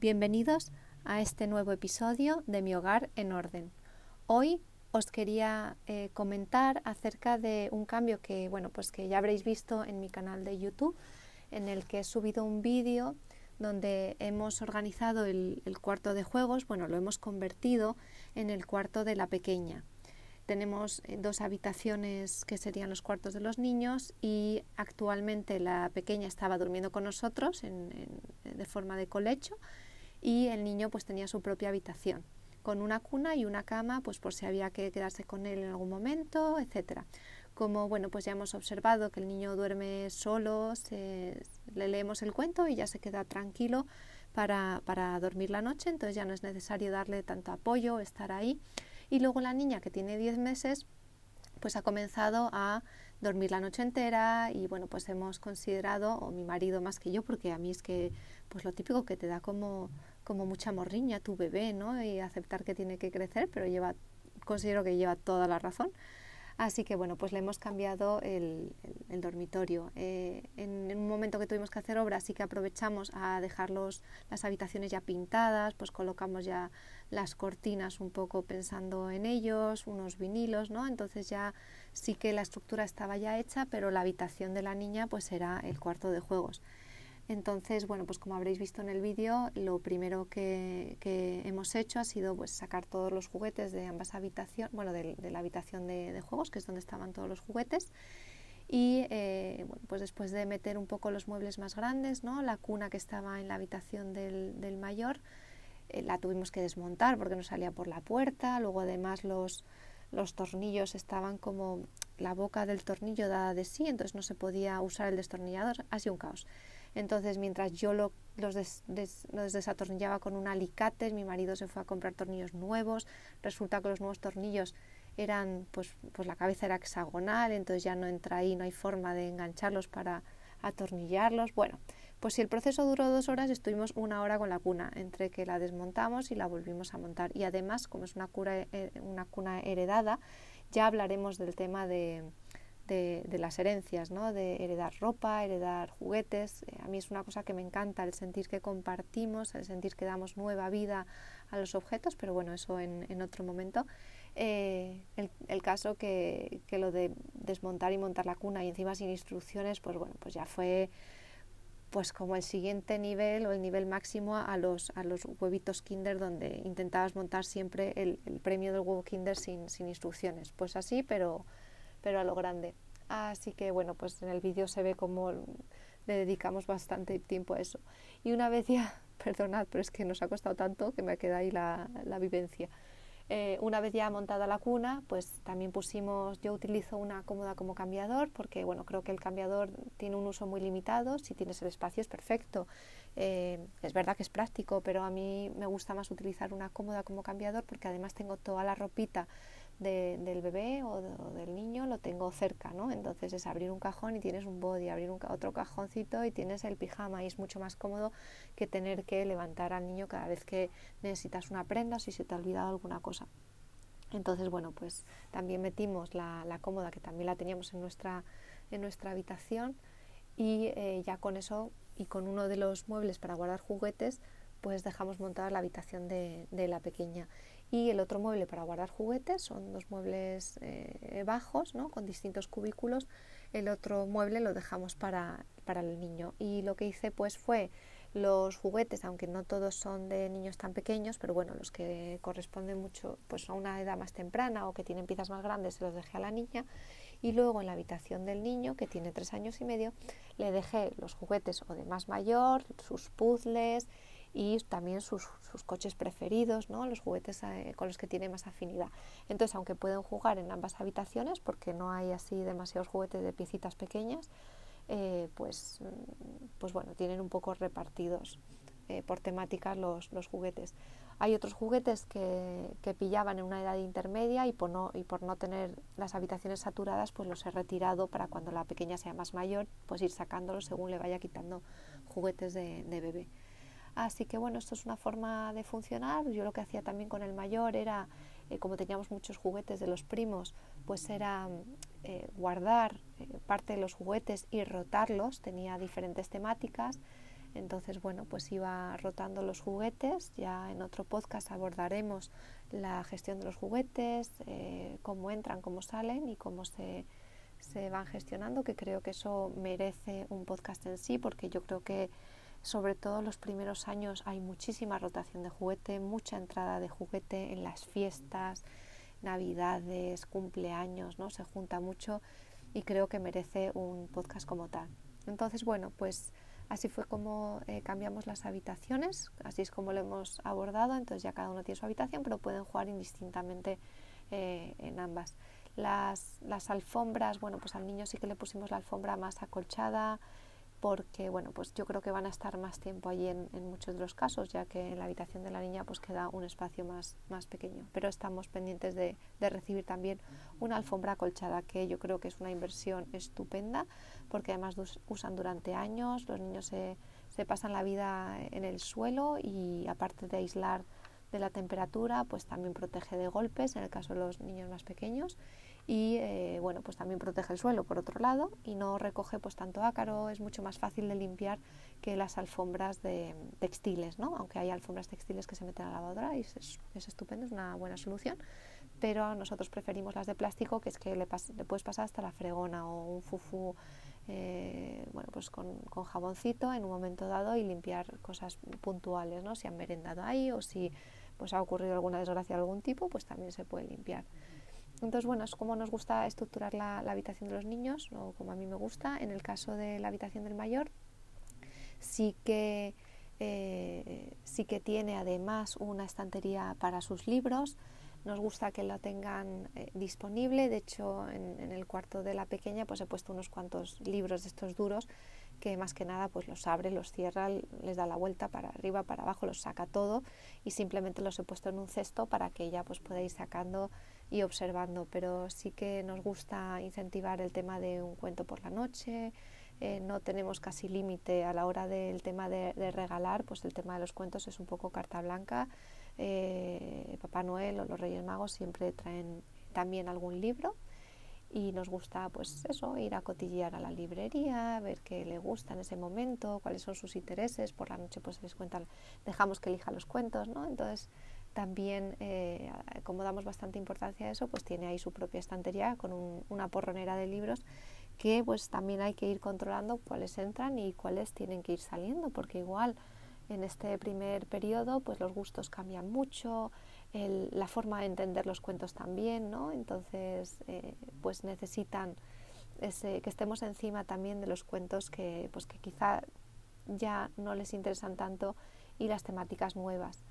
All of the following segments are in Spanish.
Bienvenidos a este nuevo episodio de Mi Hogar en Orden. Hoy os quería eh, comentar acerca de un cambio que, bueno, pues que ya habréis visto en mi canal de YouTube, en el que he subido un vídeo donde hemos organizado el, cuarto de juegos, bueno, lo hemos convertido en el cuarto de la pequeña. Tenemos eh, dos habitaciones que serían los cuartos de los niños y actualmente la pequeña estaba durmiendo con nosotros de forma de colecho y el niño pues tenía su propia habitación con una cuna y una cama pues por si había que quedarse con él en algún momento, etcétera. Como bueno, pues ya hemos observado que el niño duerme solo, le leemos el cuento y ya se queda tranquilo para, para dormir la noche, entonces ya no es necesario darle tanto apoyo, estar ahí. Y luego la niña que tiene 10 meses, pues ha comenzado a dormir la noche entera y bueno, pues hemos considerado, o mi marido más que yo, porque a mí es que pues lo típico que te da como, como mucha morriña tu bebé, ¿no? Y aceptar que tiene que crecer, pero lleva, considero que lleva toda la razón. Así que bueno, pues le hemos cambiado el, dormitorio. Eh, en, un momento que tuvimos que hacer obras sí que aprovechamos a dejar las habitaciones ya pintadas, pues colocamos ya las cortinas un poco pensando en ellos, unos vinilos, ¿no? Entonces ya sí que la estructura estaba ya hecha, pero la habitación de la niña pues era el cuarto de juegos. Entonces, bueno, pues como habréis visto en el vídeo, lo primero que, hemos hecho ha sido pues, sacar todos los juguetes de ambas habitaciones, bueno, de, la habitación de, juegos, que es donde estaban todos los juguetes. Y eh, pues después de meter un poco los muebles más grandes, ¿no? la cuna que estaba en la habitación del, mayor, eh, la tuvimos que desmontar porque no salía por la puerta. Luego además los, los tornillos estaban como la boca del tornillo dada de sí, entonces no se podía usar el destornillador. Sido un caos. Entonces, mientras yo los, desatornillaba con un alicate, mi marido se fue a comprar tornillos nuevos. Resulta que los nuevos tornillos eran, pues, pues la cabeza era hexagonal, entonces ya no entra ahí, no hay forma de engancharlos para atornillarlos. Bueno, pues si el proceso duró dos horas, estuvimos una hora con la cuna, entre que la desmontamos y la volvimos a montar. Y además, como es una, eh, una cuna heredada, ya hablaremos del tema de, de, las herencias, ¿no? de heredar ropa, heredar juguetes. Eh, a mí es una cosa que me encanta, el sentir que compartimos, el sentir que damos nueva vida a los objetos, pero bueno, eso en, otro momento. Eh, el, caso que, que, lo de desmontar y montar la cuna y encima sin instrucciones, pues bueno, pues ya fue pues como el siguiente nivel o el nivel máximo a los, a los huevitos Kinder donde intentabas montar siempre el, premio del huevo Kinder sin, sin instrucciones. Pues así, pero pero a lo grande. Así que bueno, pues en el vídeo se ve cómo le dedicamos bastante tiempo a eso. Y una vez ya, perdonad, pero es que nos ha costado tanto que me queda ahí la, la vivencia. Eh, una vez ya montada la cuna, pues también pusimos, yo utilizo una cómoda como cambiador porque bueno, creo que el cambiador tiene un uso muy limitado, si tienes el espacio es perfecto, eh, es verdad que es práctico, pero a mí me gusta más utilizar una cómoda como cambiador porque además tengo toda la ropita del bebé o, del niño lo tengo cerca, ¿no? Entonces es abrir un cajón y tienes un body, abrir un, otro cajoncito y tienes el pijama y es mucho más cómodo que tener que levantar al niño cada vez que necesitas una prenda o si se te ha olvidado alguna cosa. Entonces, bueno, pues también metimos la, cómoda que también la teníamos en nuestra, en nuestra habitación y eh, ya con eso y con uno de los muebles para guardar juguetes, pues dejamos montada la habitación de, de la pequeña. Y el otro mueble para guardar juguetes son dos muebles eh, bajos ¿no? con distintos cubículos. El otro mueble lo dejamos para, para, el niño. Y lo que hice pues fue los juguetes aunque no todos son de niños tan pequeños pero bueno los que corresponden mucho pues a una edad más temprana o que tienen piezas más grandes se los dejé a la niña. Y luego en la habitación del niño que tiene tres años y medio le dejé los juguetes o de más mayor sus puzzles y también sus, coches preferidos, ¿no? los juguetes eh, con los que tiene más afinidad. Entonces, aunque pueden jugar en ambas habitaciones, porque no hay así demasiados juguetes de piecitas pequeñas, eh, pues, pues bueno, tienen un poco repartidos eh, por temáticas los, los, juguetes. Hay otros juguetes que, que, pillaban en una edad intermedia y por, no, y por no tener las habitaciones saturadas, pues los he retirado para cuando la pequeña sea más mayor, pues ir sacándolos según le vaya quitando juguetes de bebé. Así que bueno, esto es una forma de funcionar. Yo lo que hacía también con el mayor era, eh, como teníamos muchos juguetes de los primos, pues era eh, guardar eh, parte de los juguetes y rotarlos. Tenía diferentes temáticas. Entonces, bueno, pues iba rotando los juguetes. Ya en otro podcast abordaremos la gestión de los juguetes, cómo entran, cómo salen y cómo se, se van gestionando, que creo que eso merece un podcast en sí, porque yo creo que sobre todo los primeros años hay muchísima rotación de juguete, mucha entrada de juguete en las fiestas, navidades, cumpleaños, ¿no? Se junta mucho y creo que merece un podcast como tal. Entonces, bueno, pues así fue como eh, cambiamos las habitaciones, así es como lo hemos abordado, entonces ya cada uno tiene su habitación, pero pueden jugar indistintamente eh, en ambas. Las, las alfombras, bueno, pues al niño sí que le pusimos la alfombra más acolchada, porque bueno, pues yo creo que van a estar más tiempo allí en, muchos de los casos, ya que en la habitación de la niña pues queda un espacio más, más pequeño. Pero estamos pendientes de, de, recibir también una alfombra acolchada, que yo creo que es una inversión estupenda, porque además usan durante años, los niños se, se pasan la vida en el suelo y aparte de aislar de la temperatura, pues también protege de golpes en el caso de los niños más pequeños y eh, bueno pues también protege el suelo por otro lado y no recoge pues tanto ácaro es mucho más fácil de limpiar que las alfombras de textiles no aunque hay alfombras textiles que se meten a la lavadora y es, estupendo es una buena solución pero nosotros preferimos las de plástico que es que le, puedes pasar hasta la fregona o un fufu eh, bueno pues con, con, jaboncito en un momento dado y limpiar cosas puntuales no si han merendado ahí o si pues ha ocurrido alguna desgracia de algún tipo pues también se puede limpiar entonces, bueno, es como nos gusta estructurar la, habitación de los niños, o como a mí me gusta. En el caso de la habitación del mayor, sí que, eh, sí que tiene además una estantería para sus libros. Nos gusta que la tengan eh, disponible. De hecho, en, en, el cuarto de la pequeña pues he puesto unos cuantos libros de estos duros que más que nada pues los abre, los cierra, les da la vuelta para arriba, para abajo, los saca todo y simplemente los he puesto en un cesto para que ella pues pueda ir sacando y observando, pero sí que nos gusta incentivar el tema de un cuento por la noche, eh, no tenemos casi límite a la hora del tema de, regalar, pues el tema de los cuentos es un poco carta blanca. Eh, Papá Noel o los Reyes Magos siempre traen también algún libro y nos gusta pues eso, ir a cotillear a la librería, ver qué le gusta en ese momento, cuáles son sus intereses, por la noche pues les cuentan, dejamos que elija los cuentos, ¿no? Entonces también, eh, como damos bastante importancia a eso, pues tiene ahí su propia estantería con una porronera de libros que pues también hay que ir controlando cuáles entran y cuáles tienen que ir saliendo, porque igual en este primer periodo pues los gustos cambian mucho, la forma de entender los cuentos también, ¿no? Entonces eh, pues necesitan ese, que estemos encima también de los cuentos que, pues, que quizá ya no les interesan tanto y las temáticas nuevas.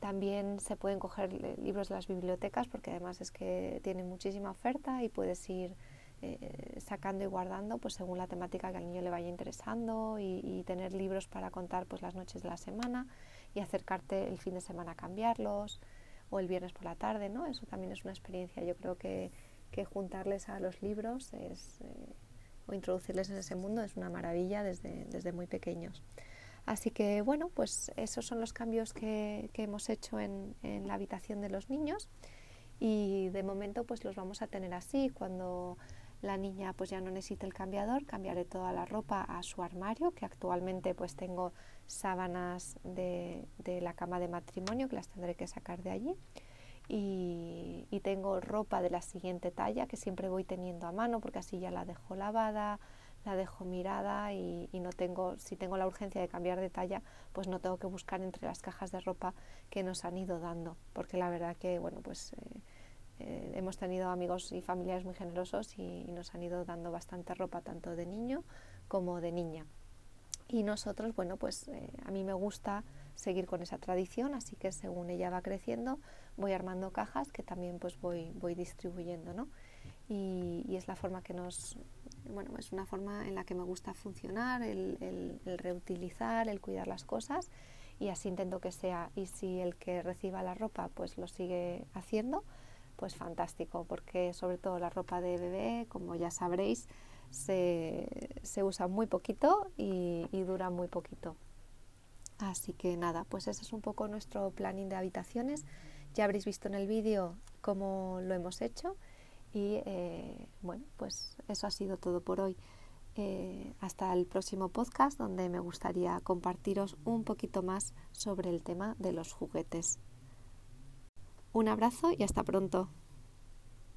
También se pueden coger libros de las bibliotecas porque además es que tienen muchísima oferta y puedes ir eh, sacando y guardando pues según la temática que al niño le vaya interesando y, tener libros para contar pues las noches de la semana y acercarte el fin de semana a cambiarlos o el viernes por la tarde, ¿no? Eso también es una experiencia. Yo creo que, que juntarles a los libros es, eh, o introducirles en ese mundo es una maravilla desde, desde muy pequeños. Así que bueno, pues esos son los cambios que, hemos hecho en, la habitación de los niños y de momento pues los vamos a tener así. Cuando la niña pues ya no necesite el cambiador, cambiaré toda la ropa a su armario, que actualmente pues tengo sábanas de, la cama de matrimonio que las tendré que sacar de allí. Y, y, tengo ropa de la siguiente talla que siempre voy teniendo a mano porque así ya la dejo lavada, la dejo mirada y, no tengo, si tengo la urgencia de cambiar de talla, pues no tengo que buscar entre las cajas de ropa que nos han ido dando, porque la verdad que, bueno, pues eh, eh, hemos tenido amigos y familiares muy generosos y, nos han ido dando bastante ropa, tanto de niño como de niña. Y nosotros, bueno, pues eh, a mí me gusta seguir con esa tradición, así que según ella va creciendo, voy armando cajas que también pues voy, voy distribuyendo, ¿no? Y, y es la forma que nos, bueno, es una forma en la que me gusta funcionar, el, reutilizar, el cuidar las cosas y así intento que sea. Y si el que reciba la ropa pues lo sigue haciendo, pues fantástico, porque sobre todo la ropa de bebé, como ya sabréis, se, usa muy poquito y, y, dura muy poquito. Así que nada, pues ese es un poco nuestro planning de habitaciones. Ya habréis visto en el vídeo cómo lo hemos hecho y eh, bueno, pues eso ha sido todo por hoy. eh, hasta el próximo podcast donde me gustaría compartiros un poquito más sobre el tema de los juguetes. Un abrazo y hasta pronto.